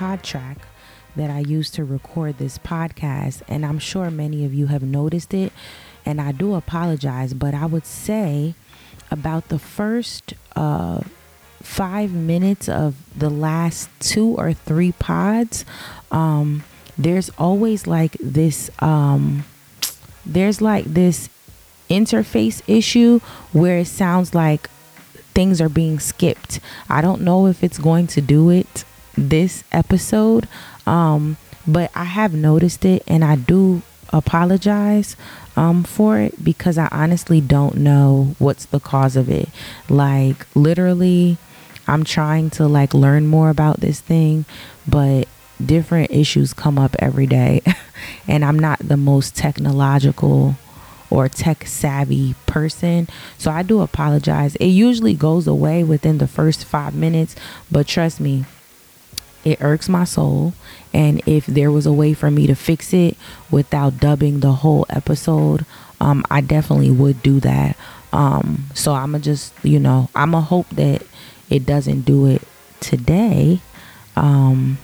my PodTrak that I use to record this podcast, and I'm sure many of you have noticed it, and I do apologize, but I would say about the first uh, five minutes of the last two or three pods, um, there's always like this, um, there's like this interface issue where it sounds like things are being skipped. I don't know if it's going to do it this episode, um, but I have noticed it and I do apologize um, for it because I honestly don't know what's the cause of it. Like, literally, I'm trying to like learn more about this thing, but different issues come up every day, and I'm not the most technological or tech savvy person. So I do apologize. It usually goes away within the first five minutes, but trust me, it irks my soul. And if there was a way for me to fix it without dubbing the whole episode, um, I definitely would do that. Um, so I'm gonna just, you know, I'm gonna hope that it doesn't do it today. Um,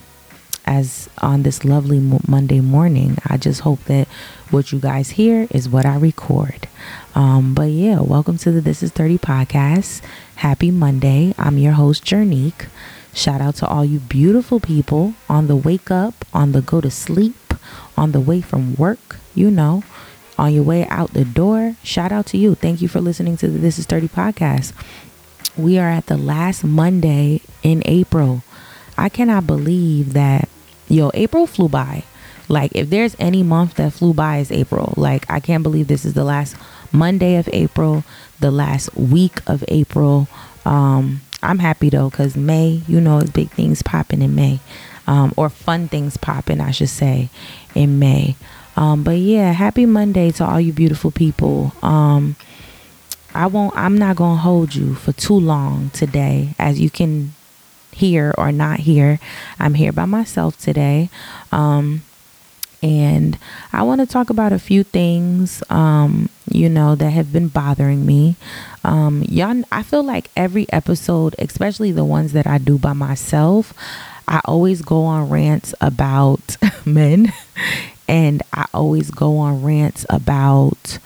as on this lovely Monday morning. I just hope that what you guys hear is what I record. Um, but yeah, welcome to the This Is 30 podcast. Happy Monday. I'm your host, Jernique. Shout out to all you beautiful people on the wake up, on the go to sleep, on the way from work, you know, on your way out the door. Shout out to you. Thank you for listening to the This Is 30 podcast. We are at the last Monday in April. I cannot believe that, yo, April flew by. Like, if there's any month that flew by, is April. Like, I can't believe this is the last Monday of April, the last week of April. Um, I'm happy though, because May, you know, is big things popping in May, um, or fun things popping, I should say, in May. Um, but yeah, happy Monday to all you beautiful people. Um, I won't, I'm not to hold you for too long today, as you can hear or not hear. I'm here by myself today. Um, and I want to talk about a few things, um, you know, that have been bothering me. Um, y'all, I feel like every episode, especially the ones that I do by myself, I always go on rants about men, and I always go on rants about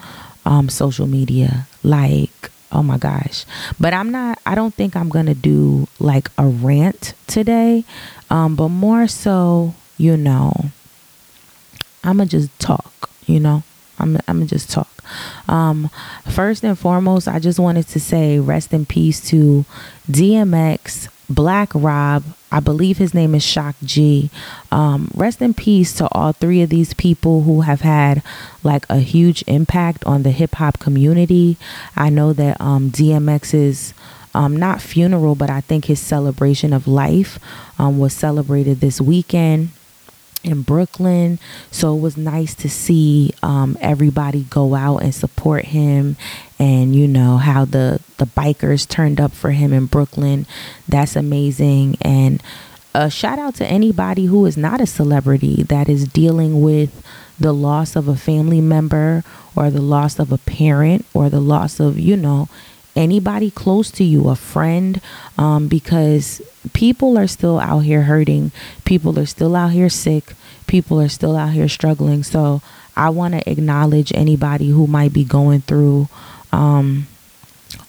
um, social media. Like, Oh my gosh. But I'm not, I don't think I'm to do like a rant today. Um, but more so, you know, I'm going to just talk, you know. I'm, I'm gonna just talk. Um, first and foremost, I just wanted to say rest in peace to DMX, Black Rob, I believe his name is Shock G. Um, rest in peace to all three of these people who have had like a huge impact on the hip hop community. I know that um, DMX's um, not funeral, but I think his celebration of life um, was celebrated this weekend in Brooklyn. So it was nice to see um, everybody go out and support him and you know how the the bikers turned up for him in Brooklyn. That's amazing and a shout out to anybody who is not a celebrity that is dealing with the loss of a family member or the loss of a parent or the loss of, you know, anybody close to you, a friend, um, because people are still out here hurting. People are still out here sick. People are still out here struggling. So I want to acknowledge anybody who might be going through um,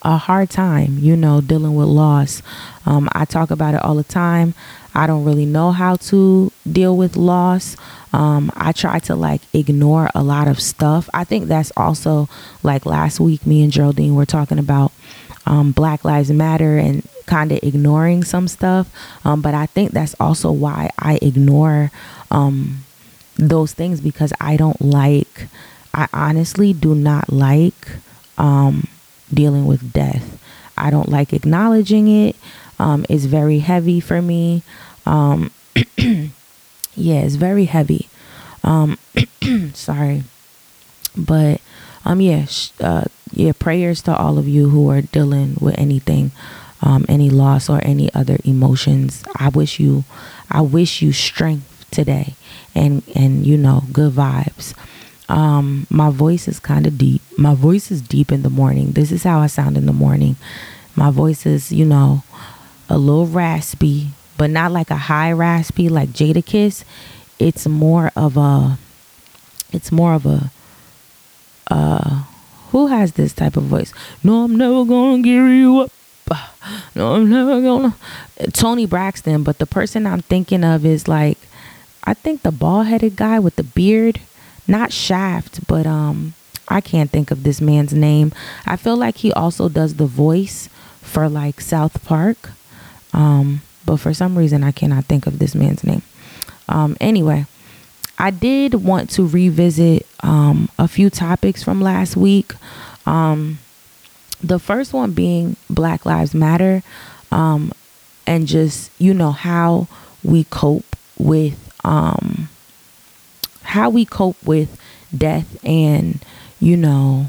a hard time, you know, dealing with loss. Um, I talk about it all the time. I don't really know how to deal with loss. Um, I try to like ignore a lot of stuff. I think that's also like last week, me and Geraldine were talking about um, Black Lives Matter and kind of ignoring some stuff. Um, but I think that's also why I ignore um, those things because I don't like, I honestly do not like um, dealing with death. I don't like acknowledging it. Um, it's very heavy for me. Um, yeah, it's very heavy. Um, sorry, but um, yeah, sh- uh, yeah. Prayers to all of you who are dealing with anything, um, any loss or any other emotions. I wish you, I wish you strength today, and and you know, good vibes. Um, my voice is kind of deep. My voice is deep in the morning. This is how I sound in the morning. My voice is, you know, a little raspy, but not like a high raspy like Jadakiss. It's more of a it's more of a uh who has this type of voice? No, I'm never gonna give you up. No, I'm never gonna Toni Braxton, but the person I'm thinking of is like I think the bald headed guy with the beard. Not Shaft, but um I can't think of this man's name. I feel like he also does the voice for like South Park. Um, but for some reason I cannot think of this man's name. Um, anyway, I did want to revisit um, a few topics from last week. Um, the first one being Black Lives Matter, um, and just you know how we cope with um, how we cope with death and you know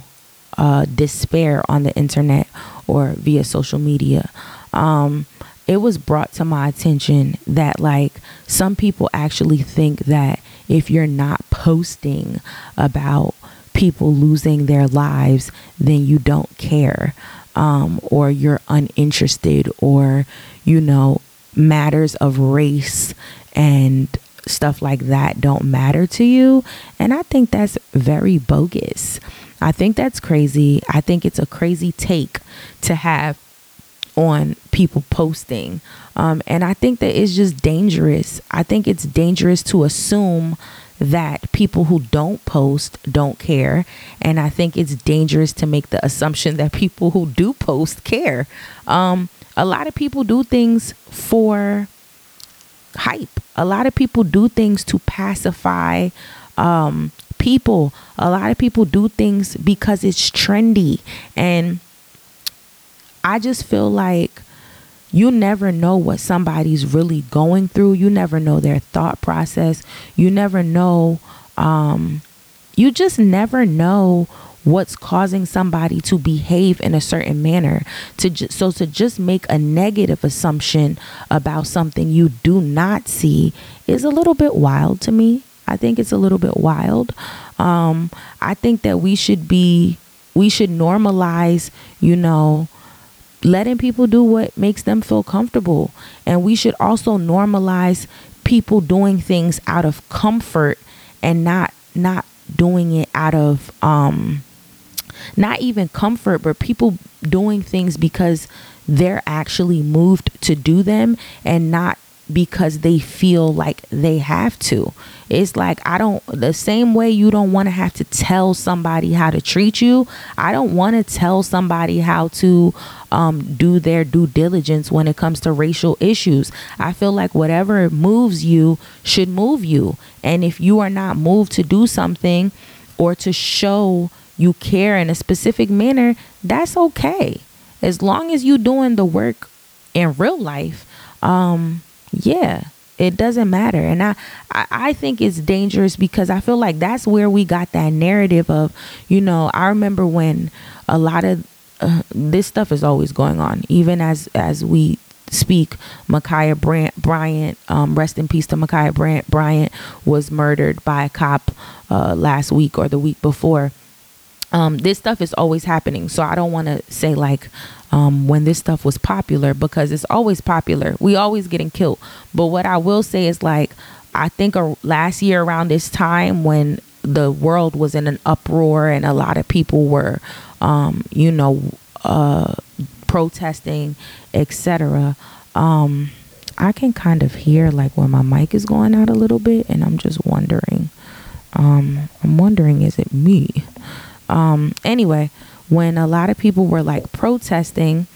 uh, despair on the internet or via social media. Um, it was brought to my attention that like some people actually think that if you're not posting about people losing their lives then you don't care um, or you're uninterested or you know matters of race and stuff like that don't matter to you. And i think that's very bogus. I think that's crazy. I think it's a crazy take to have on people posting. Um, and I think that it's just dangerous. I think it's dangerous to assume that people who don't post don't care. And I think it's dangerous to make the assumption that people who do post care. Um, a lot of people do things for hype, a lot of people do things to pacify. Um, people a lot of people do things because it's trendy and I just feel like you never know what somebody's really going through. You never know their thought process. You never know. Um, you just never know what's causing somebody to behave in a certain manner to ju- so to just make a negative assumption about something you do not see is a little bit wild to me i think it's a little bit wild um, i think that we should be we should normalize you know letting people do what makes them feel comfortable. And we should also normalize people doing things out of comfort and not not doing it out of um not even comfort, but people doing things because they're actually moved to do them and not because they feel like they have to. It's like I don't the same way you don't want to have to tell somebody how to treat you. I don't want to tell somebody how to um, do their due diligence when it comes to racial issues. I feel like whatever moves you should move you. And if you are not moved to do something or to show you care in a specific manner, that's okay. As long as you're doing the work in real life, um, yeah it doesn't matter. And I, I i think it's dangerous because i feel like that's where we got that narrative of you know i remember when a lot of uh, this stuff is always going on even as as we speak. Ma'Khia Bryant, Bryant um, rest in peace to Ma'Khia Bryant, Bryant was murdered by a cop uh, last week or the week before. Um, this stuff is always happening. So i don't want to say like um, when this stuff was popular because it's always popular. We always getting killed. But what I will say is like I think last year around this time when the world was in an uproar and a lot of people were, um, you know, uh, protesting, etc. Um, I can kind of hear like when my mic is going out a little bit, and I'm just wondering. Um, I'm wondering, is it me? Um, anyway, when a lot of people were like protesting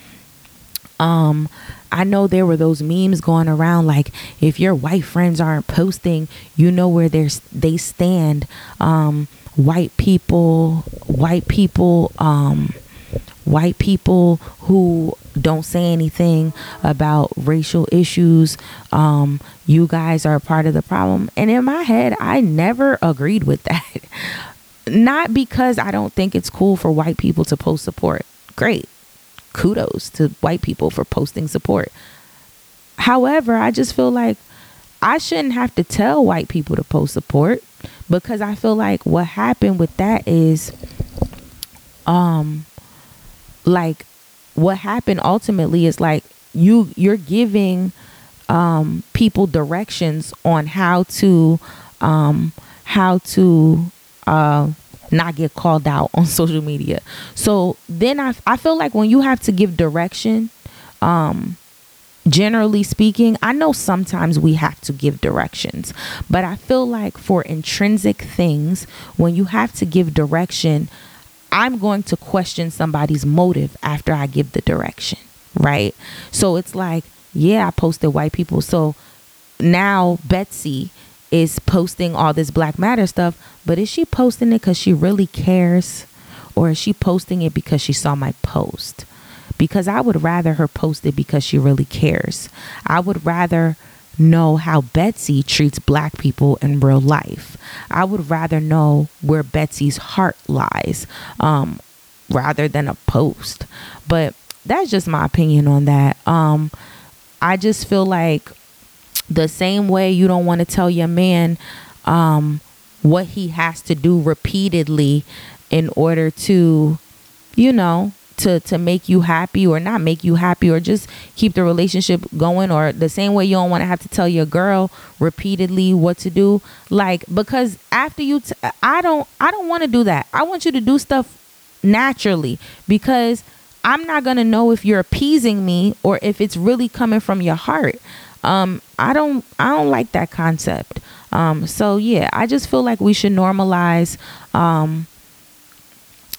um I know there were those memes going around like if your white friends aren't posting, you know where they they stand. Um, white people, white people, um, white people who don't say anything about racial issues. Um, you guys are part of the problem. And in my head, I never agreed with that not because I don't think it's cool for white people to post support. Great. Kudos to white people for posting support. However, I just feel like I shouldn't have to tell white people to post support because I feel like what happened with that is um like what happened ultimately is like you you're giving um, people directions on how to um, how to uh, not get called out on social media. So then I, I feel like when you have to give direction, um, generally speaking, I know sometimes we have to give directions, but I feel like for intrinsic things, when you have to give direction, I'm going to question somebody's motive after I give the direction, right? So it's like, yeah, I posted white people. So now Betsy is posting all this Black Matter stuff, but is she posting it because she really cares? Or is she posting it because she saw my post? Because I would rather her post it because she really cares. I would rather know how Betsy treats black people in real life. I would rather know where Betsy's heart lies um, rather than a post. But that's just my opinion on that. Um, I just feel like the same way you don't want to tell your man um, what he has to do repeatedly in order to, you know, to to make you happy or not make you happy or just keep the relationship going or the same way you don't want to have to tell your girl repeatedly what to do like because after you I don't I don't want to do that. I want you to do stuff naturally because I'm not going to know if you're appeasing me or if it's really coming from your heart. Um, I don't I don't like that concept. Um, so yeah, I just feel like we should normalize um,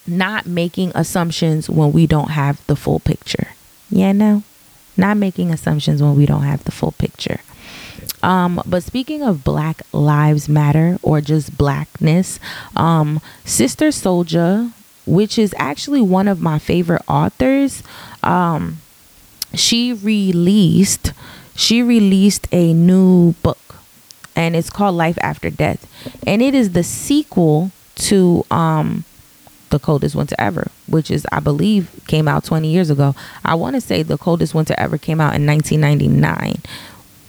not making assumptions when we don't have the full picture. Yeah, no, not making assumptions when we don't have the full picture. Um, but speaking of Black Lives Matter or just blackness, um, Sister Souljah, which is actually one of my favorite authors, um, she released she released a new book and it's called Life After Death. And it is the sequel to um The Coldest Winter Ever, which is I believe came out 20 years ago. I want to say The Coldest Winter Ever came out in 1999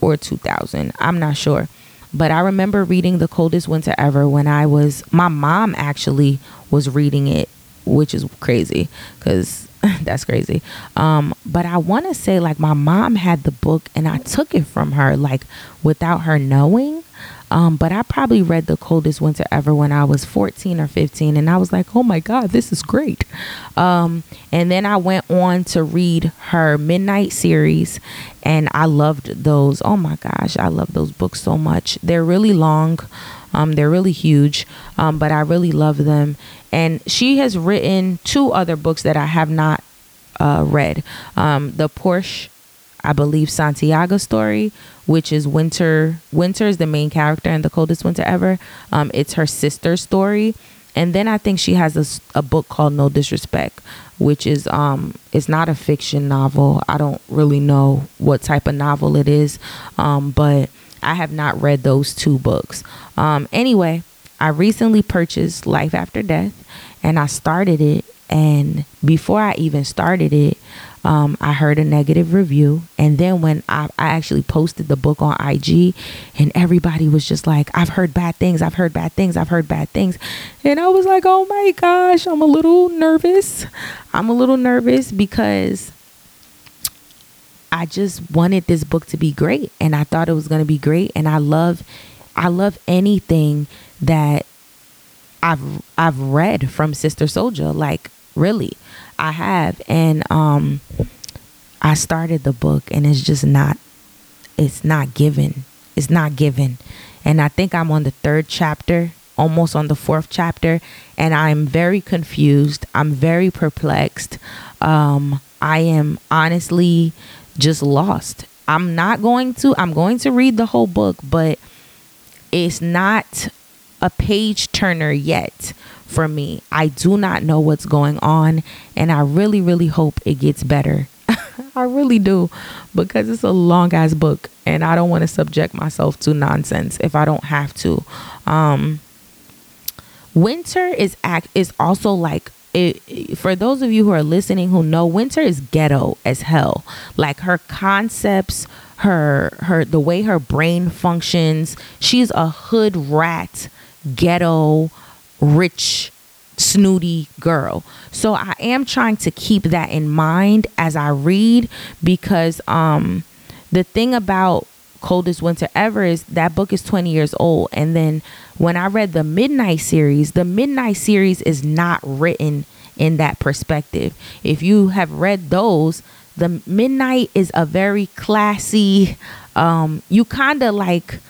or 2000. I'm not sure. But I remember reading The Coldest Winter Ever when I was my mom actually was reading it, which is crazy cuz that's crazy. Um, but I want to say like my mom had the book and I took it from her like without her knowing. Um, but I probably read The Coldest Winter Ever when I was 14 or 15, and I was like, oh my God, this is great. Um, and then I went on to read her Midnight series, and I loved those. Oh my gosh, I love those books so much. They're really long, um, they're really huge, um, but I really love them. And she has written two other books that I have not uh, read. Um, the Porsche, I believe, Santiaga story, which is Winter. Winter is the main character in the coldest winter ever. Um, it's her sister's story. And then I think she has a, a book called No Disrespect, which is um it's not a fiction novel. I don't really know what type of novel it is, um, but I have not read those two books. Um, anyway, I recently purchased Life After Death and I started it. And before I even started it, um, I heard a negative review. And then when I, I actually posted the book on IG, and everybody was just like, I've heard bad things, I've heard bad things, I've heard bad things. And I was like, oh my gosh, I'm a little nervous. I'm a little nervous because I just wanted this book to be great and I thought it was going to be great and I love I love anything that I've I've read from Sister Souljah like really I have and um I started the book and it's just not it's not given it's not given and I think I'm on the third chapter almost on the fourth chapter and I'm very confused I'm very perplexed um I am honestly just lost I'm not going to I'm going to read the whole book but it's not a page turner yet for me. I do not know what's going on, and I really, really hope it gets better. I really do because it's a long ass book, and I don't want to subject myself to nonsense if I don't have to. Um, winter is act is also like it, for those of you who are listening who know winter is ghetto as hell like her concepts her her the way her brain functions she's a hood rat ghetto rich snooty girl. So I am trying to keep that in mind as I read because um the thing about coldest winter ever is that book is 20 years old and then when I read the Midnight series, the Midnight series is not written in that perspective. If you have read those, the Midnight is a very classy um you kind of like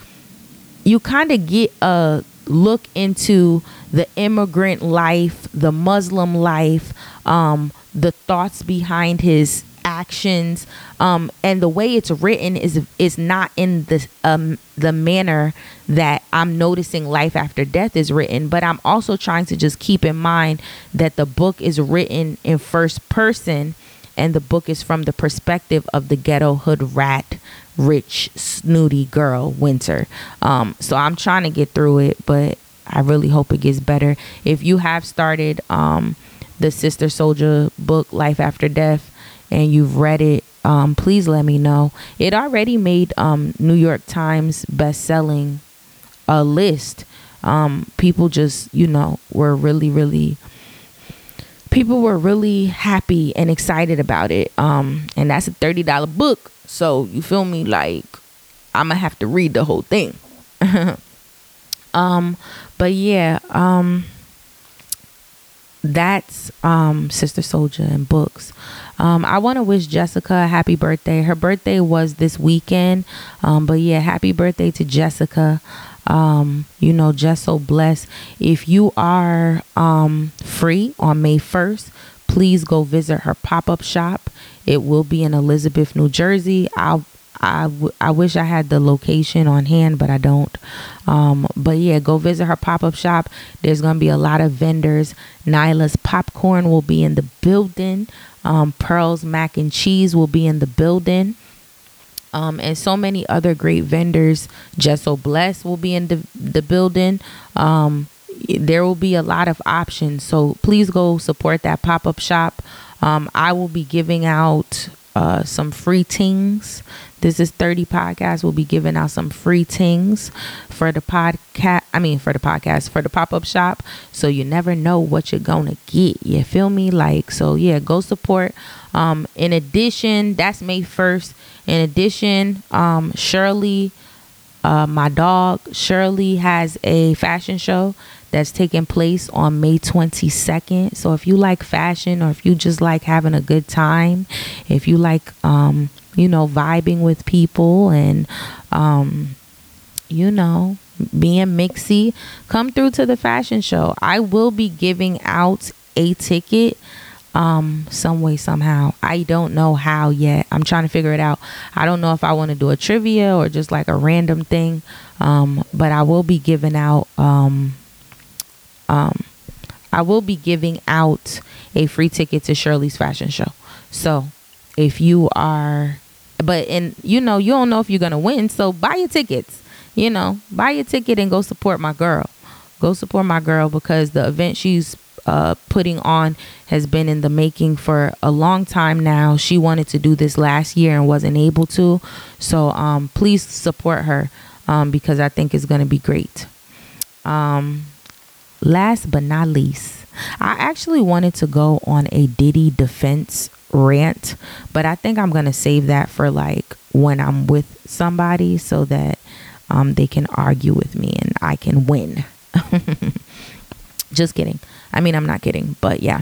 you kind of get a look into the immigrant life, the Muslim life, um, the thoughts behind his actions, um, and the way it's written is is not in the um, the manner that I'm noticing life after death is written. But I'm also trying to just keep in mind that the book is written in first person, and the book is from the perspective of the ghetto hood rat rich snooty girl winter um so i'm trying to get through it but i really hope it gets better if you have started um the Sister Souljah book life after death and you've read it um please let me know it already made um new york times best-selling a list um people just you know were really really people were really happy and excited about it um and that's a $30 book so you feel me? Like I'm gonna have to read the whole thing. um, but yeah, um, that's um Sister Souljah and books. Um, I want to wish Jessica a happy birthday. Her birthday was this weekend. Um, but yeah, happy birthday to Jessica. Um, you know, just so blessed. If you are um free on May 1st, please go visit her pop-up shop it will be in Elizabeth, New Jersey. I I, w- I wish I had the location on hand, but I don't. Um, but yeah, go visit her pop up shop. There's going to be a lot of vendors. Nyla's Popcorn will be in the building. Um, Pearl's Mac and Cheese will be in the building. Um, and so many other great vendors. Jesso Bless will be in the, the building. Um, there will be a lot of options. So please go support that pop up shop. Um, I will be giving out uh, some free tings. This is 30 podcasts. We'll be giving out some free tings for the podcast. I mean, for the podcast, for the pop up shop. So you never know what you're going to get. You feel me? Like, so yeah, go support. Um, in addition, that's May 1st. In addition, um, Shirley, uh, my dog, Shirley has a fashion show that's taking place on May 22nd. So if you like fashion or if you just like having a good time, if you like um, you know, vibing with people and um, you know, being mixy, come through to the fashion show. I will be giving out a ticket um some way somehow i don't know how yet i'm trying to figure it out i don't know if i want to do a trivia or just like a random thing um but i will be giving out um um, I will be giving out a free ticket to Shirley's fashion show. So if you are, but and you know, you don't know if you're gonna win, so buy your tickets. You know, buy your ticket and go support my girl. Go support my girl because the event she's uh, putting on has been in the making for a long time now. She wanted to do this last year and wasn't able to. So um, please support her um, because I think it's going to be great. Um, last but not least, I actually wanted to go on a Diddy defense rant, but I think I'm going to save that for like when I'm with somebody so that um, they can argue with me and I can win. Just kidding. I mean, I'm not kidding, but yeah.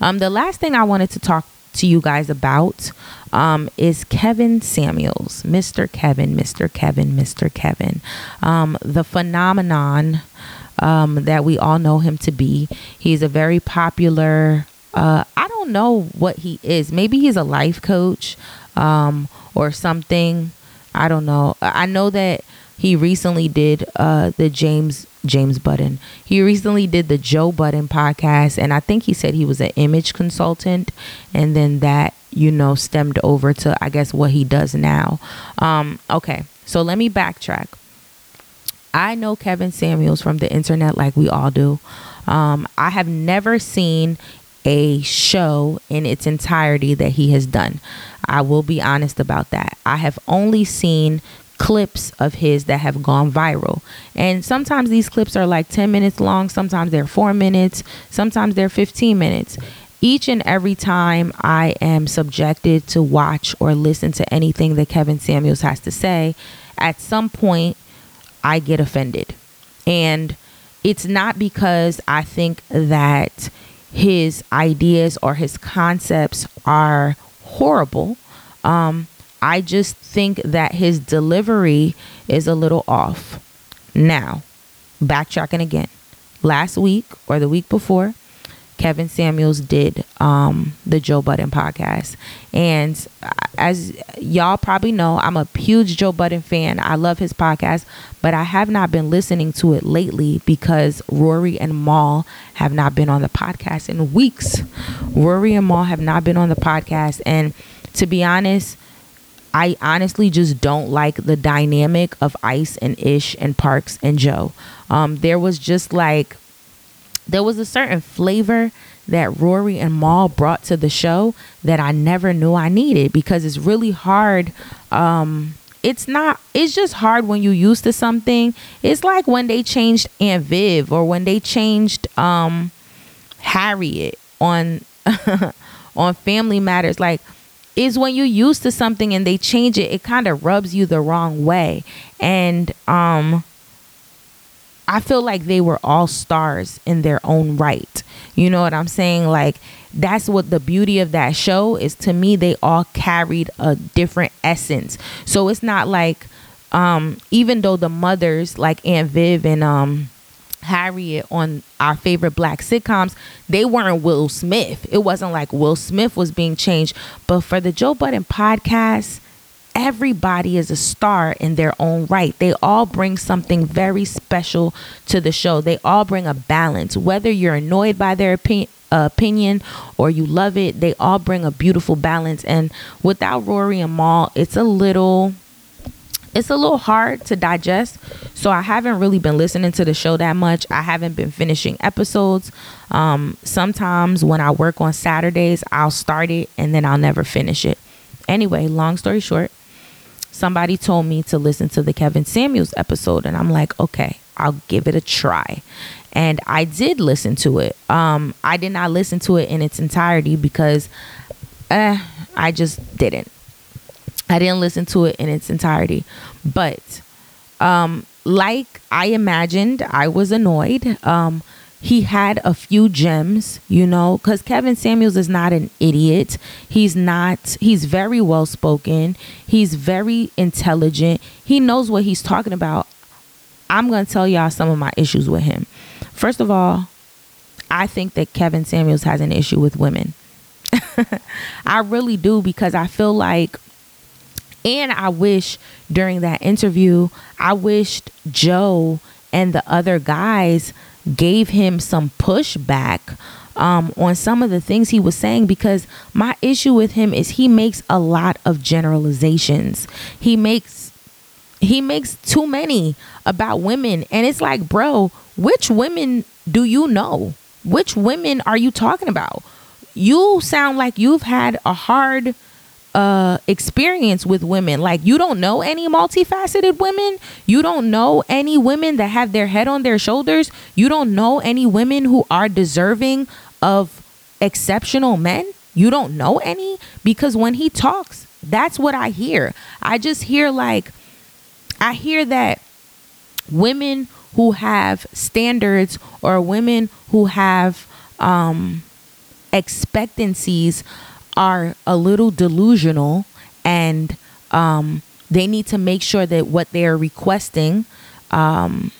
Um, the last thing I wanted to talk to you guys about um, is Kevin Samuels, Mr. Kevin, Mr. Kevin, Mr. Kevin, um, the phenomenon um, that we all know him to be. He's a very popular, uh, I don't know what he is. Maybe he's a life coach um, or something. I don't know. I know that he recently did uh, the James James Button. He recently did the Joe Budden podcast, and I think he said he was an image consultant, and then that you know stemmed over to I guess what he does now. Um, okay, so let me backtrack. I know Kevin Samuels from the internet like we all do. Um, I have never seen a show in its entirety that he has done. I will be honest about that. I have only seen clips of his that have gone viral. And sometimes these clips are like 10 minutes long, sometimes they're 4 minutes, sometimes they're 15 minutes. Each and every time I am subjected to watch or listen to anything that Kevin Samuels has to say, at some point I get offended. And it's not because I think that his ideas or his concepts are horrible. Um, I just think that his delivery is a little off. Now, backtracking again. Last week or the week before, Kevin Samuels did um, the Joe Budden podcast. And as y'all probably know, I'm a huge Joe Budden fan. I love his podcast, but I have not been listening to it lately because Rory and Mal have not been on the podcast in weeks. Rory and Mal have not been on the podcast. And to be honest, I honestly just don't like the dynamic of Ice and Ish and Parks and Joe. Um, there was just like there was a certain flavor that Rory and Mal brought to the show that I never knew I needed because it's really hard. Um, it's not, it's just hard when you're used to something. It's like when they changed Aunt Viv or when they changed um, Harriet on on Family Matters. Like, is when you're used to something and they change it, it kind of rubs you the wrong way. And um I feel like they were all stars in their own right. You know what I'm saying? Like that's what the beauty of that show is to me they all carried a different essence. So it's not like um even though the mothers like Aunt Viv and um Harriet on our favorite black sitcoms, they weren't Will Smith. It wasn't like Will Smith was being changed. But for the Joe Budden podcast, everybody is a star in their own right. They all bring something very special to the show. They all bring a balance. Whether you're annoyed by their opinion, uh, opinion or you love it, they all bring a beautiful balance. And without Rory and Mal, it's a little it's a little hard to digest. So I haven't really been listening to the show that much. I haven't been finishing episodes. Um, sometimes when I work on Saturdays, I'll start it and then I'll never finish it. Anyway, long story short, somebody told me to listen to the Kevin Samuels episode, and I'm like, okay, I'll give it a try. And I did listen to it. Um, I did not listen to it in its entirety because uh, I just didn't. I didn't listen to it in its entirety. But um, like I imagined, I was annoyed. Um, he had a few gems, you know, because Kevin Samuels is not an idiot. He's not, he's very well spoken. He's very intelligent. He knows what he's talking about. I'm going to tell y'all some of my issues with him. First of all, I think that Kevin Samuels has an issue with women. I really do because I feel like and I wish during that interview, I wished Joe and the other guys gave him some pushback um, on some of the things he was saying because my issue with him is he makes a lot of generalizations. He makes he makes too many about women and it's like, bro, which women do you know? Which women are you talking about? You sound like you've had a hard uh experience with women. Like you don't know any multifaceted women. You don't know any women that have their head on their shoulders. You don't know any women who are deserving of exceptional men. You don't know any because when he talks that's what i hear. I just hear like i hear that women who have standards or women who have um expectancies are a little delusional and um, they need to make sure that what they're requesting um,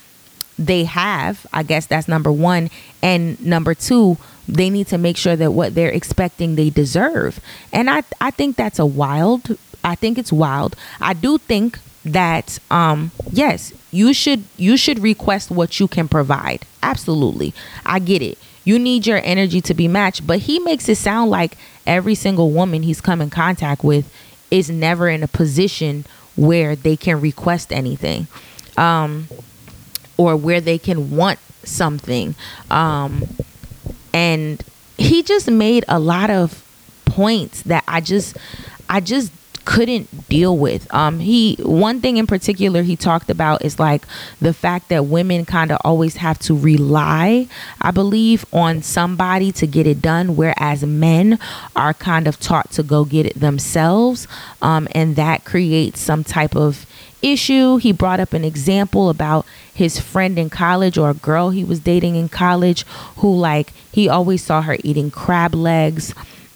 they have i guess that's number one. And number two they need to make sure that what they're expecting they deserve. And i i think that's a wild i think it's wild. I do think that um yes you should you should request what you can provide. Absolutely. I get it you need your energy to be matched. But he makes it sound like every single woman he's come in contact with is never in a position where they can request anything um, or where they can want something. Um, and he just made a lot of points that I just, I just, couldn't deal with. Um, he one thing in particular he talked about is like the fact that women kind of always have to rely, I believe, on somebody to get it done, whereas men are kind of taught to go get it themselves, um, and that creates some type of issue. He brought up an example about his friend in college or a girl he was dating in college who like he always saw her eating crab legs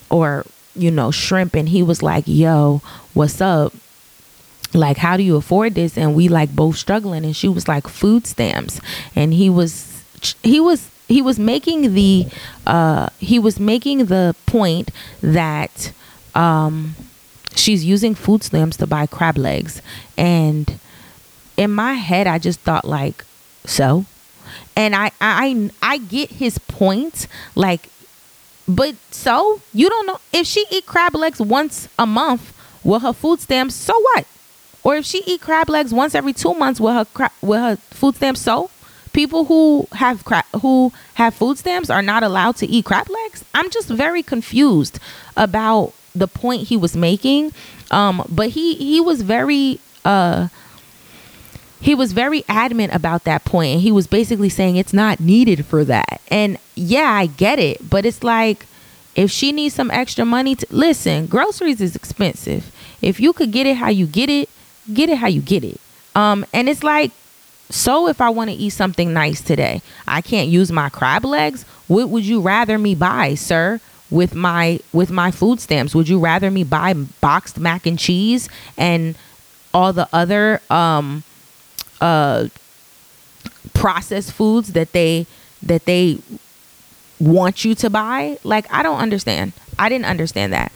or you know shrimp and he was like, "Yo, what's up?" like how do you afford this? And we like both struggling and she was like food stamps. And he was he was he was making the uh he was making the point that um she's using food stamps to buy crab legs. And in my head i just thought like so? And i i i get his point. Like but so you don't know if she eat crab legs once a month with her food stamps so what? Or if she eat crab legs once every two months with her cra- with her food stamps so? People who have cra- who have food stamps are not allowed to eat crab legs? I'm just very confused about the point he was making. Um, but he he was very uh he was very adamant about that point and he was basically saying it's not needed for that. And yeah, I get it, but it's like if she needs some extra money to listen, groceries is expensive. If you could get it how you get it, get it how you get it. Um and it's like so if I want to eat something nice today, I can't use my crab legs. What would you rather me buy, sir? with my with my food stamps would you rather me buy boxed mac and cheese and all the other um uh processed foods that they that they want you to buy like i don't understand i didn't understand that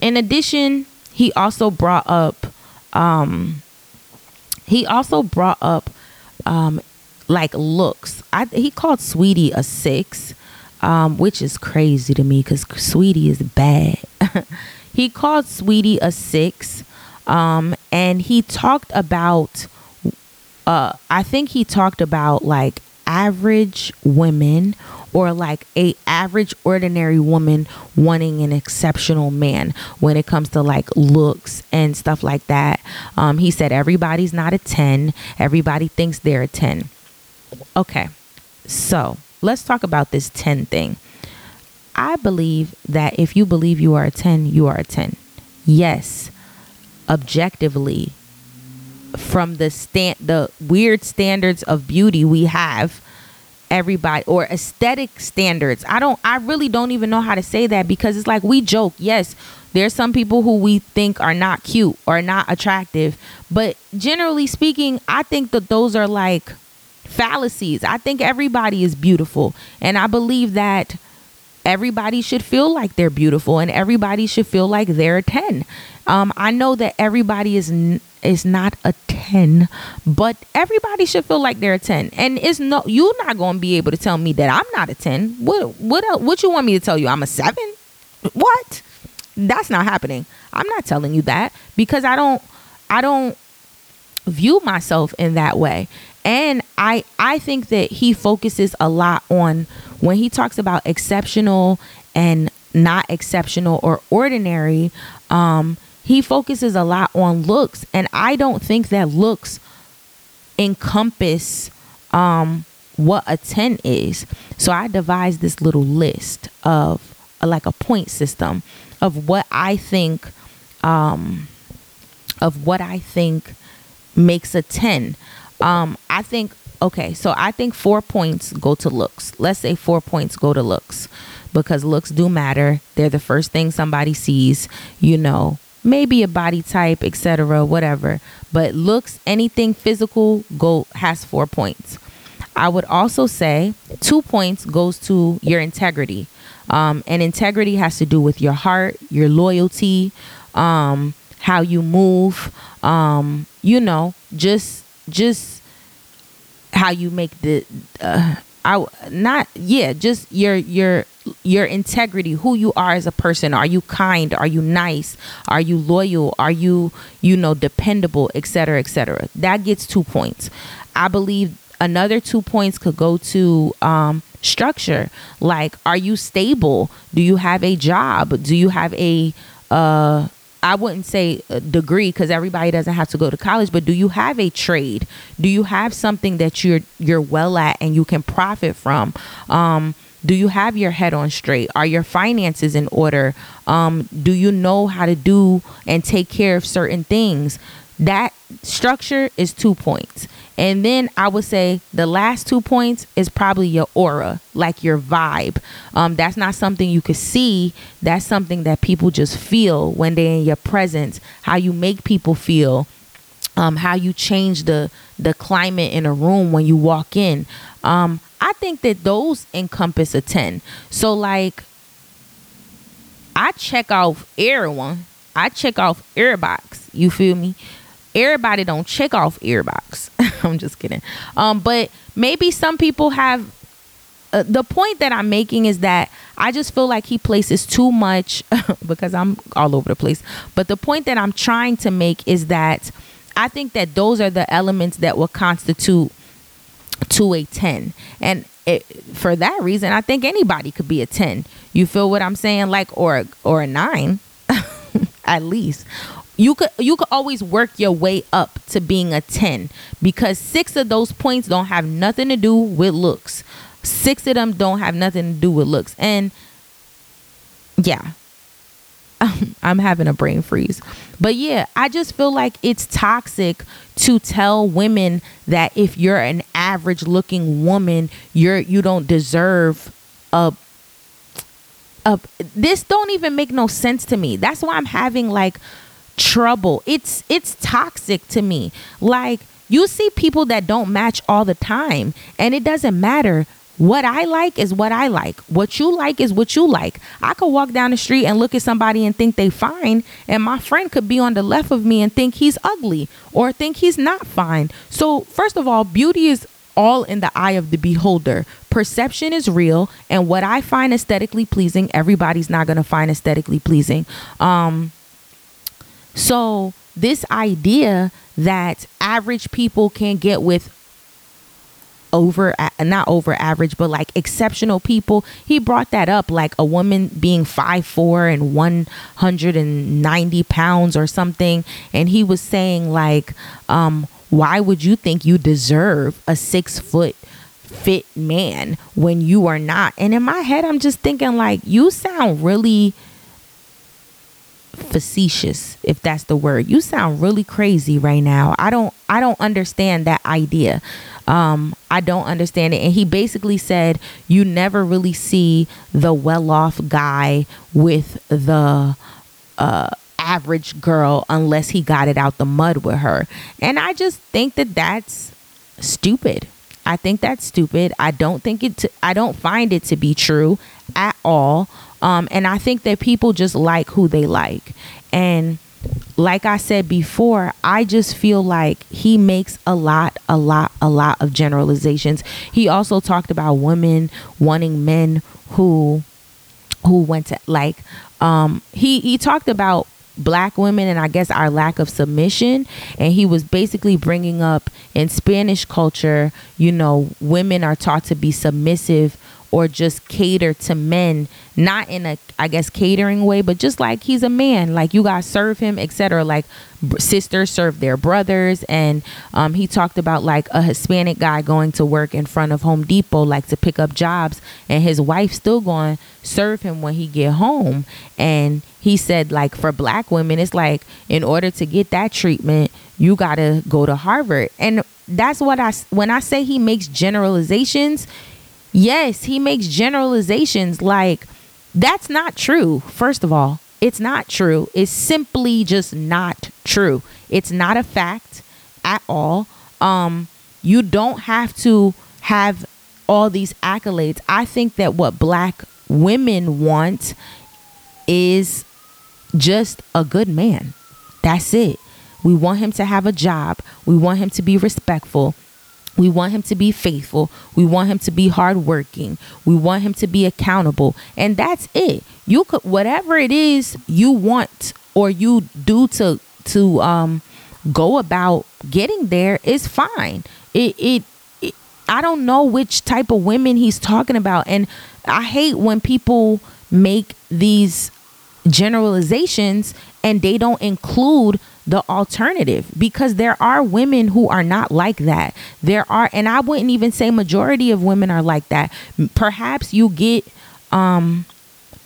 in addition he also brought up um he also brought up um like looks i he called Saweetie a six um, which is crazy to me because Saweetie is bad. he called Saweetie a six, um, and he talked about. Uh, I think he talked about like average women or like a average ordinary woman wanting an exceptional man when it comes to like looks and stuff like that um, he said everybody's not a 10 everybody thinks they're a 10 okay so let's talk about this 10 thing. I believe that if you believe you are a 10, you are a 10. Yes, objectively, from the stand the weird standards of beauty we have everybody or aesthetic standards i don't i really don't even know how to say that because it's like we joke yes there's some people who we think are not cute or not attractive but generally speaking i think that those are like fallacies. I think everybody is beautiful. And I believe that everybody should feel like they're beautiful and everybody should feel like they're 10. Um, I know that everybody is n- is not a 10, but everybody should feel like they're a 10. And it's no you're not going to be able to tell me that I'm not a 10. What what else, what you want me to tell you? I'm a 7? What? That's not happening. I'm not telling you that because I don't I don't view myself in that way and i i think that he focuses a lot on when he talks about exceptional and not exceptional or ordinary um he focuses a lot on looks and i don't think that looks encompass um what a 10 is so i devised this little list of like a point system of what i think um of what i think makes a 10 um, I think okay, so I think four points go to looks. Let's say four points go to looks because looks do matter. They're the first thing somebody sees, you know, maybe a body type, etc., whatever. But looks, anything physical go has four points. I would also say two points goes to your integrity. Um, and integrity has to do with your heart, your loyalty, um, how you move, um, you know, just just how you make the uh, I not yeah, just your your your integrity, who you are as a person. Are you kind? Are you nice? Are you loyal? Are you you know dependable, etc., etc. That gets 2 points. I believe another 2 points could go to um structure. Like are you stable? Do you have a job? Do you have a uh I wouldn't say a degree because everybody doesn't have to go to college, but do you have a trade? Do you have something that you're you're well at and you can profit from? Um, do you have your head on straight? Are your finances in order? Um, do you know how to do and take care of certain things? That structure is two points. And then I would say the last two points is probably your aura, like your vibe. Um, that's not something you could see. That's something that people just feel when they're in your presence. How you make people feel, um, how you change the the climate in a room when you walk in. Um, I think that those encompass a ten. So like, I check off everyone. I check off airbox. You feel me? Everybody don't check off earbox. I'm just kidding. Um, but maybe some people have. Uh, the point that I'm making is that I just feel like he places too much because I'm all over the place. But the point that I'm trying to make is that I think that those are the elements that will constitute to a 10. And it, for that reason, I think anybody could be a 10. You feel what I'm saying? Like, or, or a nine at least you could you could always work your way up to being a 10 because six of those points don't have nothing to do with looks. Six of them don't have nothing to do with looks. And yeah i'm having a brain freeze. But yeah i just feel like it's toxic to tell women that if you're an average looking woman you're you don't deserve a a this don't even make no sense to me. That's why i'm having like trouble. It's it's toxic to me. Like you see people that don't match all the time and it doesn't matter. What I like is what I like. What you like is what you like. I could walk down the street and look at somebody and think they fine, and my friend could be on the left of me and think he's ugly or think he's not fine. So, first of all, beauty is all in the eye of the beholder. Perception is real, and what I find aesthetically pleasing, everybody's not going to find aesthetically pleasing. Um so, this idea that average people can get with over not over average but like exceptional people he brought that up like a woman being five four and 190 pounds or something. And he was saying like um why would you think you deserve a six foot fit man when you are not? And in my head i'm just thinking like you sound really facetious if that's the word. You sound really crazy right now. I don't i don't understand that idea. Um i don't understand it. And he basically said you never really see the well-off guy with the uh average girl unless he got it out the mud with her. And i just think that that's stupid. I think that's stupid. I don't think it i don't find it to be true at all um, and I think that people just like who they like. And like I said before, I just feel like he makes a lot, a lot, a lot of generalizations. He also talked about women wanting men who who went to like um he he talked about black women and I guess our lack of submission. And he was basically bringing up in Spanish culture, you know, women are taught to be submissive or just cater to men not in a i guess catering way but just like he's a man. Like you guys serve him etc like sisters serve their brothers and um, he talked about like a hispanic guy going to work in front of home depot like to pick up jobs and his wife still going serve him when he get home. And he said like for black women it's like in order to get that treatment you got to go to harvard. And that's what i when i say he makes generalizations yes, he makes generalizations like that's not true. First of all, it's not true. It's simply just not true. It's not a fact at all. Um, you don't have to have all these accolades. I think that what black women want is just a good man. That's it. We want him to have a job. We want him to be respectful. We want him to be faithful. We want him to be hardworking. We want him to be accountable. And that's it. You could whatever it is you want or you do to to um go about getting there is fine. It it, it I don't know which type of women he's talking about and I hate when people make these generalizations and they don't include the alternative because there are women who are not like that. There are, and I wouldn't even say majority of women are like that. Perhaps you get um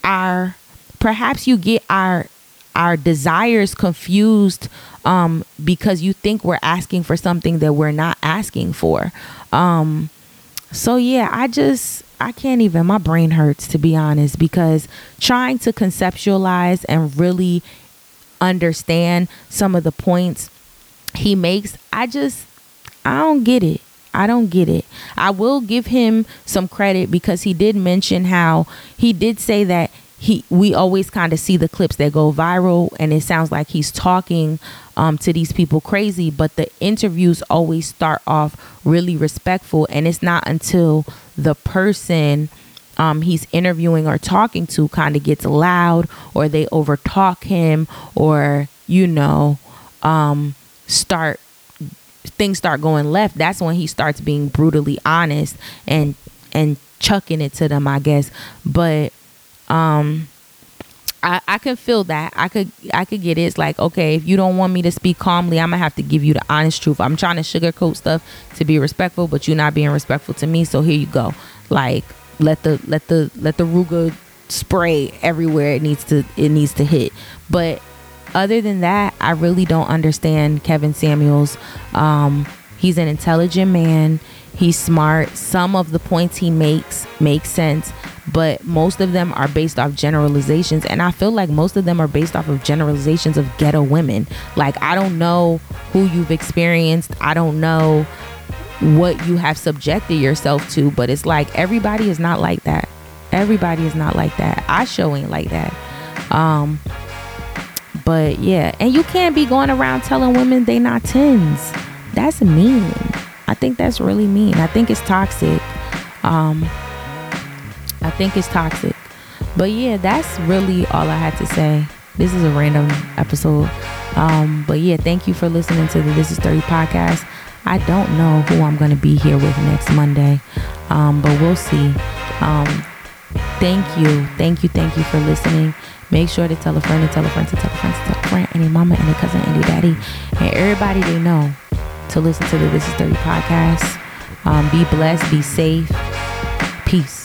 our perhaps you get our our desires confused um because you think we're asking for something that we're not asking for. Um so yeah, I just I can't even my brain hurts to be honest because trying to conceptualize and really understand some of the points he makes, I just I don't get it. I don't get it. I will give him some credit because he did mention how he did say that he we always kind of see the clips that go viral and it sounds like he's talking um, to these people crazy but the interviews always start off really respectful and it's not until the person um, he's interviewing or talking to kind of gets loud or they overtalk him or you know um, start things start going left that's when he starts being brutally honest and and chucking it to them i guess but um I, I can feel that. I could I could get it. It's like, okay, if you don't want me to speak calmly, I'm gonna have to give you the honest truth. I'm trying to sugarcoat stuff to be respectful, but you're not being respectful to me. So here you go. Like let the let the let the Ruger spray everywhere it needs to it needs to hit. But other than that, I really don't understand Kevin Samuels. Um, he's an intelligent man. He's smart. Some of the points he makes make sense, but most of them are based off generalizations. And I feel like most of them are based off of generalizations of ghetto women. Like, I don't know who you've experienced. I don't know what you have subjected yourself to, but it's like everybody is not like that. Everybody is not like that. I show ain't like that. Um, but yeah, and you can't be going around telling women they not tens. That's mean. I think that's really mean. I think it's toxic. Um, I think it's toxic. But yeah, that's really all I had to say. This is a random episode. Um, but yeah, thank you for listening to the This Is 30 podcast. I don't know who I'm going to be here with next Monday, um, but we'll see. Um, thank you. Thank you. Thank you for listening. Make sure to tell a friend to tell a friend to tell a friend to tell a friend, and any mama, and any cousin, any daddy, and everybody they know to listen to the This Is 30 podcast. Um, be blessed, be safe. Peace.